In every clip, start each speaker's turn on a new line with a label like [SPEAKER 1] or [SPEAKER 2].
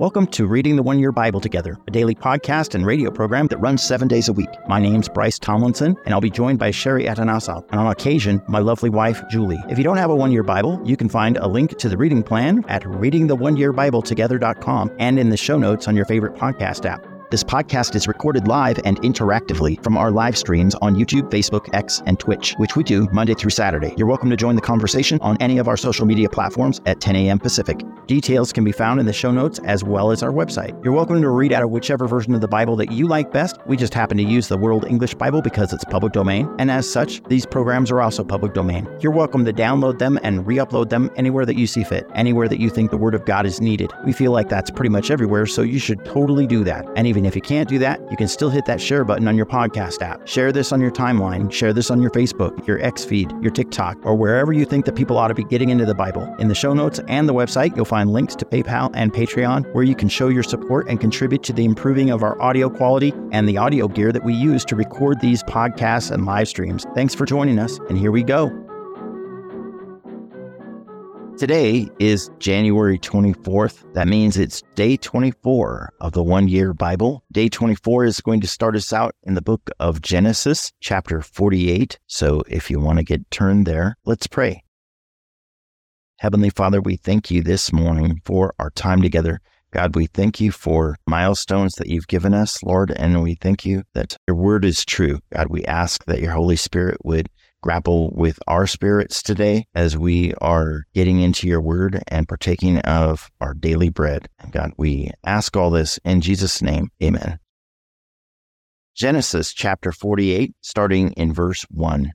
[SPEAKER 1] Welcome to Reading the One Year Bible Together, a daily podcast and radio program that runs seven days a week. My name's Bryce Tomlinson, and I'll be joined by Sherry Atanasoff, and on occasion, my lovely wife, Julie. If you don't have a one year Bible, you can find a link to the reading plan at readingtheoneyearbibletogether.com and in the show notes on your favorite podcast app. This podcast is recorded live and interactively from our live streams on YouTube, Facebook, X, and Twitch, which we do Monday through Saturday. You're welcome to join the conversation on any of our social media platforms at 10 a.m. Pacific. Details can be found in the show notes as well as our website. You're welcome to read out of whichever version of the Bible that you like best. We just happen to use the World English Bible because it's public domain, and as such, these programs are also public domain. You're welcome to download them and re upload them anywhere that you see fit, anywhere that you think the Word of God is needed. We feel like that's pretty much everywhere, so you should totally do that. And even if you can't do that, you can still hit that share button on your podcast app. Share this on your timeline, share this on your Facebook, your X feed, your TikTok, or wherever you think that people ought to be getting into the Bible. In the show notes and the website, you'll find links to PayPal and Patreon where you can show your support and contribute to the improving of our audio quality and the audio gear that we use to record these podcasts and live streams. Thanks for joining us, and here we go. Today is January 24th. That means it's day 24 of the one year Bible. Day 24 is going to start us out in the book of Genesis, chapter 48. So if you want to get turned there, let's pray. Heavenly Father, we thank you this morning for our time together. God, we thank you for milestones that you've given us, Lord, and we thank you that your word is true. God, we ask that your Holy Spirit would grapple with our spirits today as we are getting into your word and partaking of our daily bread. And God, we ask all this in Jesus' name. Amen. Genesis chapter 48, starting in verse 1.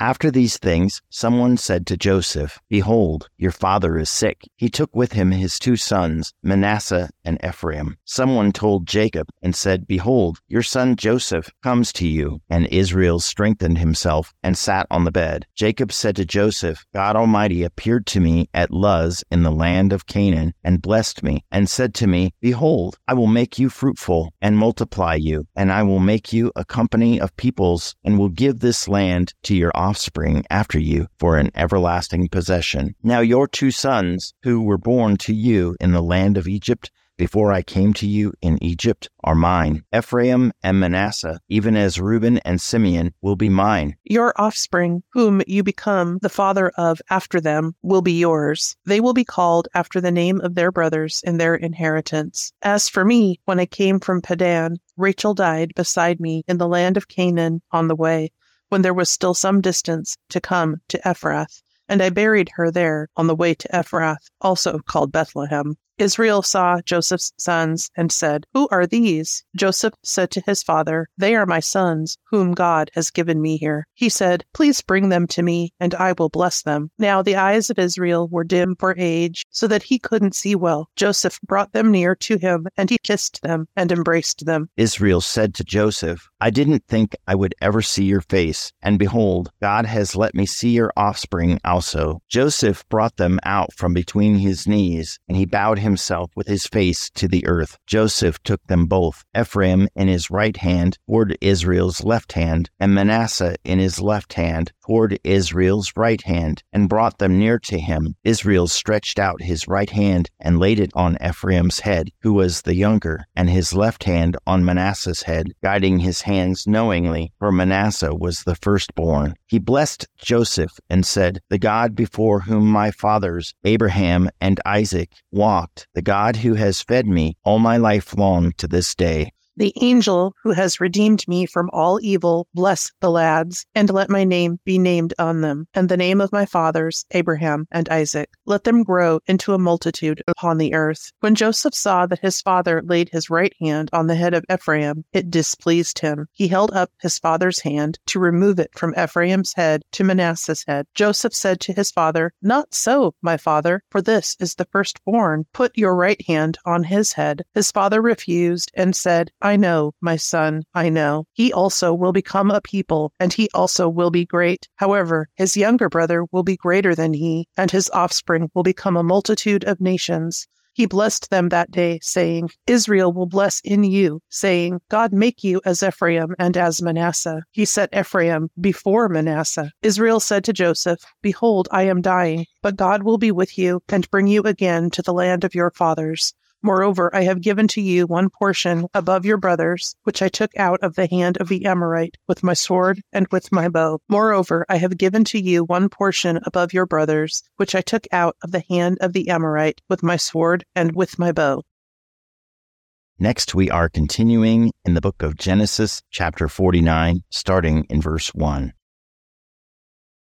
[SPEAKER 1] After these things, someone said to Joseph, Behold, your father is sick. He took with him his two sons, Manasseh and Ephraim. Someone told Jacob and said, Behold, your son Joseph comes to you. And Israel strengthened himself and sat on the bed. Jacob said to Joseph, God Almighty appeared to me at Luz in the land of Canaan and blessed me and said to me, Behold, I will make you fruitful and multiply you, and I will make you a company of peoples and will give this land to your offspring after you for an everlasting possession. Now your two sons, who were born to you in the land of Egypt, before I came to you in Egypt are mine. Ephraim and Manasseh, even as Reuben and Simeon, will be mine.
[SPEAKER 2] Your offspring, whom you become the father of after them, will be yours. They will be called after the name of their brothers in their inheritance. As for me, when I came from Paddan, Rachel died beside me in the land of Canaan on the way when there was still some distance to come to Ephrath, and I buried her there on the way to Ephrath, also called Bethlehem. Israel saw Joseph's sons and said, Who are these? Joseph said to his father, They are my sons, whom God has given me here. He said, Please bring them to me, and I will bless them. Now the eyes of Israel were dim for age, so that he couldn't see well. Joseph brought them near to him, and he kissed them and embraced them.
[SPEAKER 1] Israel said to Joseph, I didn't think I would ever see your face, and behold, God has let me see your offspring also. Joseph brought them out from between his knees, and he bowed himself with his face to the earth. Joseph took them both, Ephraim in his right hand toward Israel's left hand, and Manasseh in his left hand toward Israel's right hand, and brought them near to him. Israel stretched out his right hand and laid it on Ephraim's head, who was the younger, and his left hand on Manasseh's head, guiding his hands knowingly, for Manasseh was the firstborn. He blessed Joseph and said, The God before whom my fathers, Abraham and Isaac, walked, the God who has fed me all my life long to this day,
[SPEAKER 2] the angel who has redeemed me from all evil, bless the lads, and let my name be named on them, and the name of my fathers, Abraham and Isaac. Let them grow into a multitude upon the earth. When Joseph saw that his father laid his right hand on the head of Ephraim, it displeased him. He held up his father's hand to remove it from Ephraim's head to Manasseh's head. Joseph said to his father, Not so, my father, for this is the firstborn. Put your right hand on his head. His father refused and said, I know, my son, I know. He also will become a people, and he also will be great. However, his younger brother will be greater than he, and his offspring will become a multitude of nations. He blessed them that day, saying, Israel will bless in you, saying, God make you as Ephraim and as Manasseh. He set Ephraim before Manasseh. Israel said to Joseph, Behold, I am dying, but God will be with you and bring you again to the land of your fathers. Moreover, I have given to you one portion above your brothers, which I took out of the hand of the Amorite with my sword and with my bow. Moreover, I have given to you one portion above your brothers, which I took out of the hand of the Amorite with my sword and with my bow.
[SPEAKER 1] Next, we are continuing in the book of Genesis, chapter 49, starting in verse 1.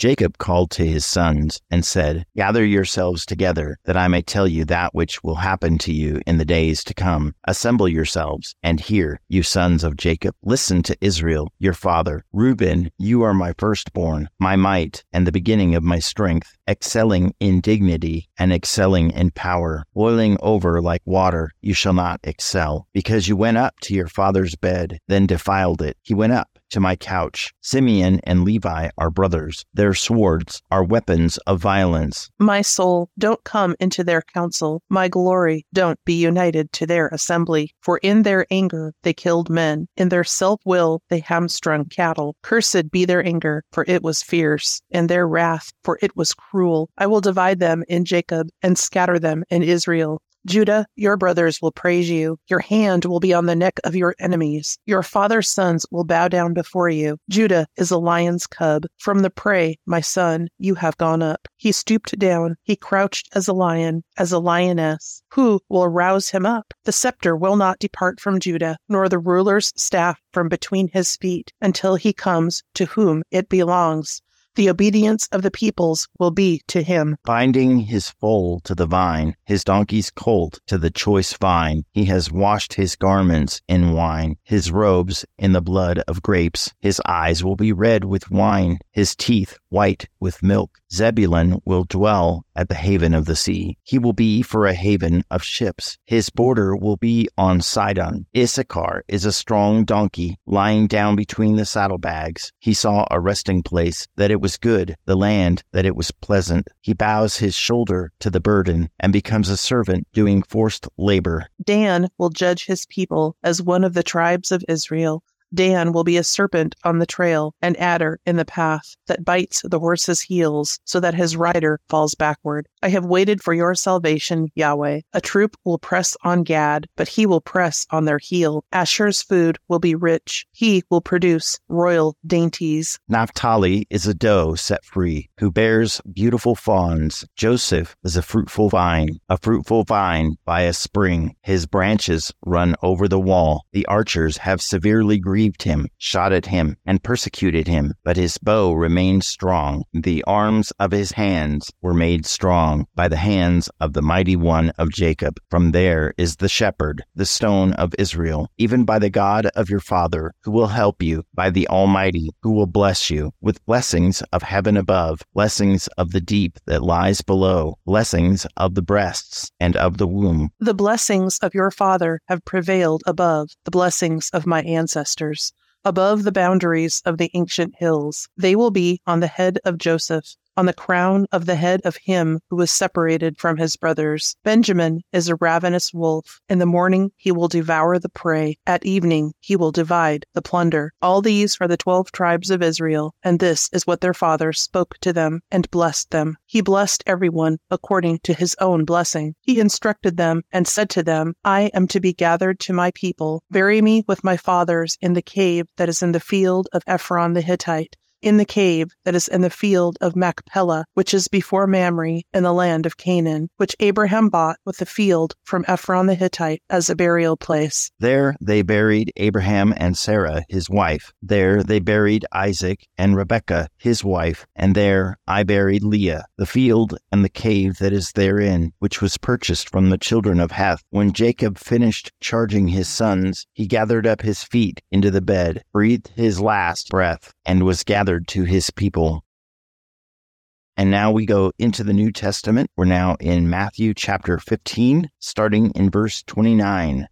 [SPEAKER 1] Jacob called to his sons and said, Gather yourselves together, that I may tell you that which will happen to you in the days to come. Assemble yourselves, and hear, you sons of Jacob. Listen to Israel, your father. Reuben, you are my firstborn, my might, and the beginning of my strength, excelling in dignity and excelling in power. Boiling over like water, you shall not excel, because you went up to your father's bed, then defiled it. He went up to my couch. Simeon and Levi are brothers. Their swords are weapons of violence.
[SPEAKER 2] My soul, don't come into their council. My glory, don't be united to their assembly. For in their anger they killed men. In their self will they hamstrung cattle. Cursed be their anger, for it was fierce, and their wrath, for it was cruel. I will divide them in Jacob and scatter them in Israel. Judah, your brothers will praise you. Your hand will be on the neck of your enemies. Your father's sons will bow down before you. Judah is a lion's cub. From the prey, my son, you have gone up. He stooped down. He crouched as a lion, as a lioness. Who will rouse him up? The scepter will not depart from Judah, nor the ruler's staff from between his feet, until he comes to whom it belongs the obedience of the peoples will be to him.
[SPEAKER 1] Binding his foal to the vine, his donkey's colt to the choice vine, he has washed his garments in wine, his robes in the blood of grapes. His eyes will be red with wine, his teeth white with milk. Zebulun will dwell at the haven of the sea. He will be for a haven of ships. His border will be on Sidon. Issachar is a strong donkey lying down between the saddlebags. He saw a resting place that it was good, the land that it was pleasant. He bows his shoulder to the burden and becomes a servant doing forced labor.
[SPEAKER 2] Dan will judge his people as one of the tribes of Israel. Dan will be a serpent on the trail, an adder in the path that bites the horse's heels so that his rider falls backward. I have waited for your salvation, Yahweh. A troop will press on Gad, but he will press on their heel. Asher's food will be rich. He will produce royal dainties.
[SPEAKER 1] Naphtali is a doe set free, who bears beautiful fawns. Joseph is a fruitful vine, a fruitful vine by a spring. His branches run over the wall. The archers have severely grieved grieved him, shot at him, and persecuted him, but his bow remained strong. The arms of his hands were made strong by the hands of the mighty one of Jacob. From there is the shepherd, the stone of Israel, even by the God of your father, who will help you, by the Almighty, who will bless you, with blessings of heaven above, blessings of the deep that lies below, blessings of the breasts and of the womb.
[SPEAKER 2] The blessings of your father have prevailed above the blessings of my ancestors above the boundaries of the ancient hills. They will be on the head of Joseph on the crown of the head of him who was separated from his brothers. Benjamin is a ravenous wolf. In the morning he will devour the prey. At evening he will divide the plunder. All these are the twelve tribes of Israel, and this is what their father spoke to them and blessed them. He blessed everyone according to his own blessing. He instructed them and said to them, I am to be gathered to my people. Bury me with my fathers in the cave that is in the field of Ephron the Hittite in the cave that is in the field of Machpelah, which is before Mamre in the land of Canaan, which Abraham bought with the field from Ephron the Hittite as a burial place.
[SPEAKER 1] There they buried Abraham and Sarah, his wife. There they buried Isaac and Rebekah, his wife. And there I buried Leah, the field and the cave that is therein, which was purchased from the children of Heth. When Jacob finished charging his sons, he gathered up his feet into the bed, breathed his last breath, and was gathered to his people. And now we go into the New Testament. We're now in Matthew chapter 15, starting in verse 29.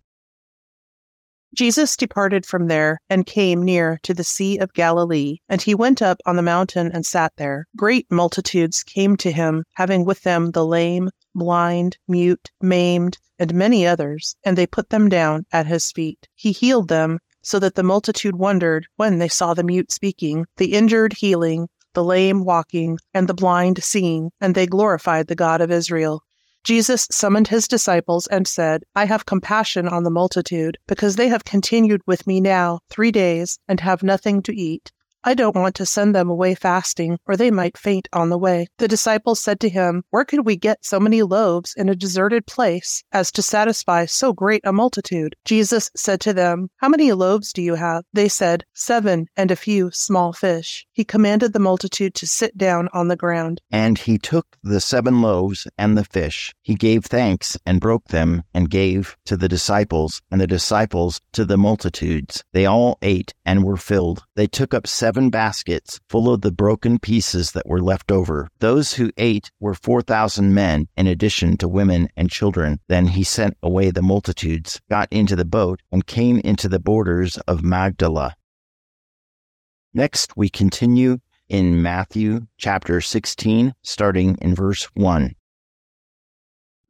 [SPEAKER 2] Jesus departed from there and came near to the Sea of Galilee, and he went up on the mountain and sat there. Great multitudes came to him, having with them the lame, blind, mute, maimed, and many others, and they put them down at his feet. He healed them, so that the multitude wondered when they saw the mute speaking, the injured healing, the lame walking, and the blind seeing, and they glorified the God of Israel. Jesus summoned his disciples and said, I have compassion on the multitude, because they have continued with me now three days and have nothing to eat. I don't want to send them away fasting, or they might faint on the way. The disciples said to him, Where could we get so many loaves in a deserted place as to satisfy so great a multitude? Jesus said to them, How many loaves do you have? They said, Seven, and a few small fish. He commanded the multitude to sit down on the ground.
[SPEAKER 1] And he took the seven loaves and the fish. He gave thanks and broke them and gave to the disciples, and the disciples to the multitudes. They all ate and were filled. They took up seven seven baskets full of the broken pieces that were left over. Those who ate were 4,000 men, in addition to women and children. Then he sent away the multitudes, got into the boat, and came into the borders of Magdala. Next, we continue in Matthew chapter 16, starting in verse 1.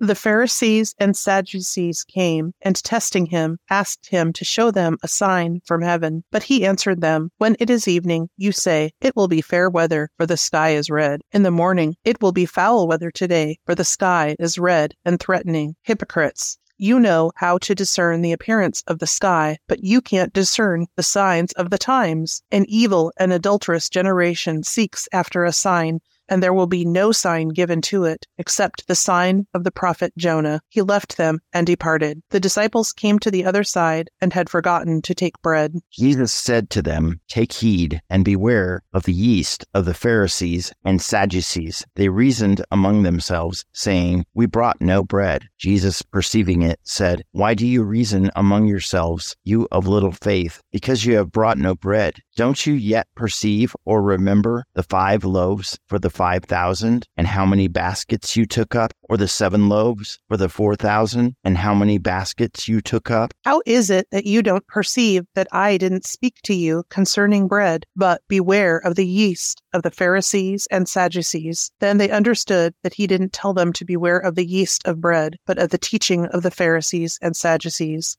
[SPEAKER 2] The Pharisees and Sadducees came, and testing him, asked him to show them a sign from heaven. But he answered them, When it is evening, you say, It will be fair weather, for the sky is red. In the morning, it will be foul weather today, for the sky is red and threatening. Hypocrites! You know how to discern the appearance of the sky, but you can't discern the signs of the times. An evil and adulterous generation seeks after a sign and there will be no sign given to it except the sign of the prophet Jonah. He left them and departed. The disciples came to the other side and had forgotten to take bread.
[SPEAKER 1] Jesus said to them, Take heed and beware of the yeast of the Pharisees and Sadducees. They reasoned among themselves, saying, We brought no bread. Jesus, perceiving it, said, Why do you reason among yourselves, you of little faith, because you have brought no bread? Don't you yet perceive or remember the five loaves for the five thousand, and how many baskets you took up, or the seven loaves for the four thousand, and how many baskets you took up?
[SPEAKER 2] How is it that you don't perceive that I didn't speak to you concerning bread, but beware of the yeast of the Pharisees and Sadducees? Then they understood that he didn't tell them to beware of the yeast of bread, but of the teaching of the Pharisees and Sadducees.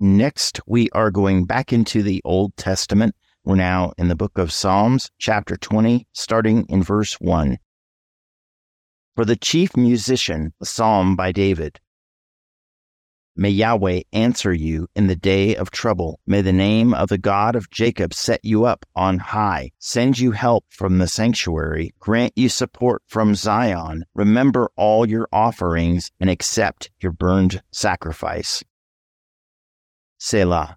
[SPEAKER 1] Next, we are going back into the Old Testament. We're now in the book of Psalms, chapter 20, starting in verse 1. For the chief musician, a psalm by David. May Yahweh answer you in the day of trouble. May the name of the God of Jacob set you up on high, send you help from the sanctuary, grant you support from Zion. Remember all your offerings and accept your burned sacrifice. Selah.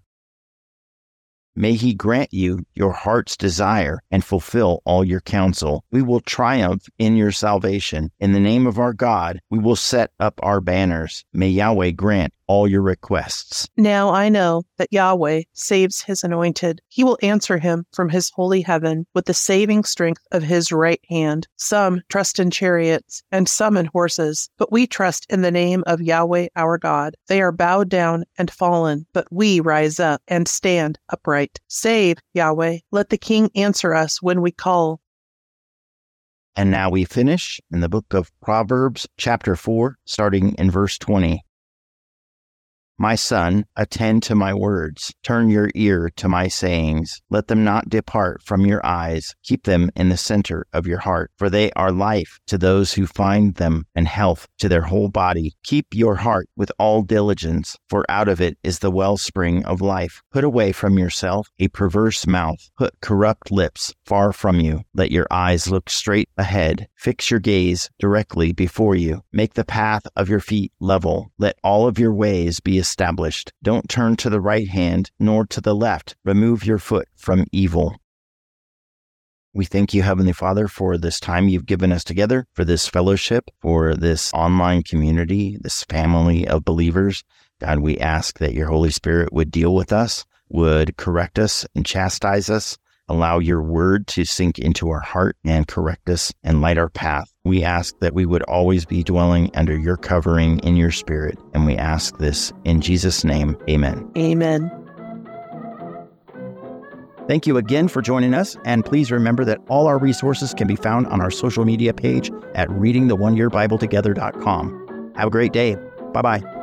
[SPEAKER 1] May he grant you your heart's desire and fulfill all your counsel. We will triumph in your salvation. In the name of our God, we will set up our banners. May Yahweh grant all your requests.
[SPEAKER 2] Now I know that Yahweh saves his anointed. He will answer him from his holy heaven with the saving strength of his right hand. Some trust in chariots and some in horses, but we trust in the name of Yahweh our God. They are bowed down and fallen, but we rise up and stand upright. Save, Yahweh. Let the king answer us when we call.
[SPEAKER 1] And now we finish in the book of Proverbs, chapter 4, starting in verse 20. My son, attend to my words. Turn your ear to my sayings. Let them not depart from your eyes. Keep them in the center of your heart, for they are life to those who find them and health to their whole body. Keep your heart with all diligence, for out of it is the wellspring of life. Put away from yourself a perverse mouth. Put corrupt lips far from you. Let your eyes look straight ahead. Fix your gaze directly before you. Make the path of your feet level. Let all of your ways be established. Don't turn to the right hand nor to the left. Remove your foot from evil. We thank you, Heavenly Father, for this time you've given us together, for this fellowship, for this online community, this family of believers. God, we ask that your Holy Spirit would deal with us, would correct us and chastise us. Allow your word to sink into our heart and correct us and light our path. We ask that we would always be dwelling under your covering in your spirit. And we ask this in Jesus' name. Amen.
[SPEAKER 2] Amen.
[SPEAKER 1] Thank you again for joining us, and please remember that all our resources can be found on our social media page at readingtheoneyearbibletogethers.com. Have a great day. Bye bye.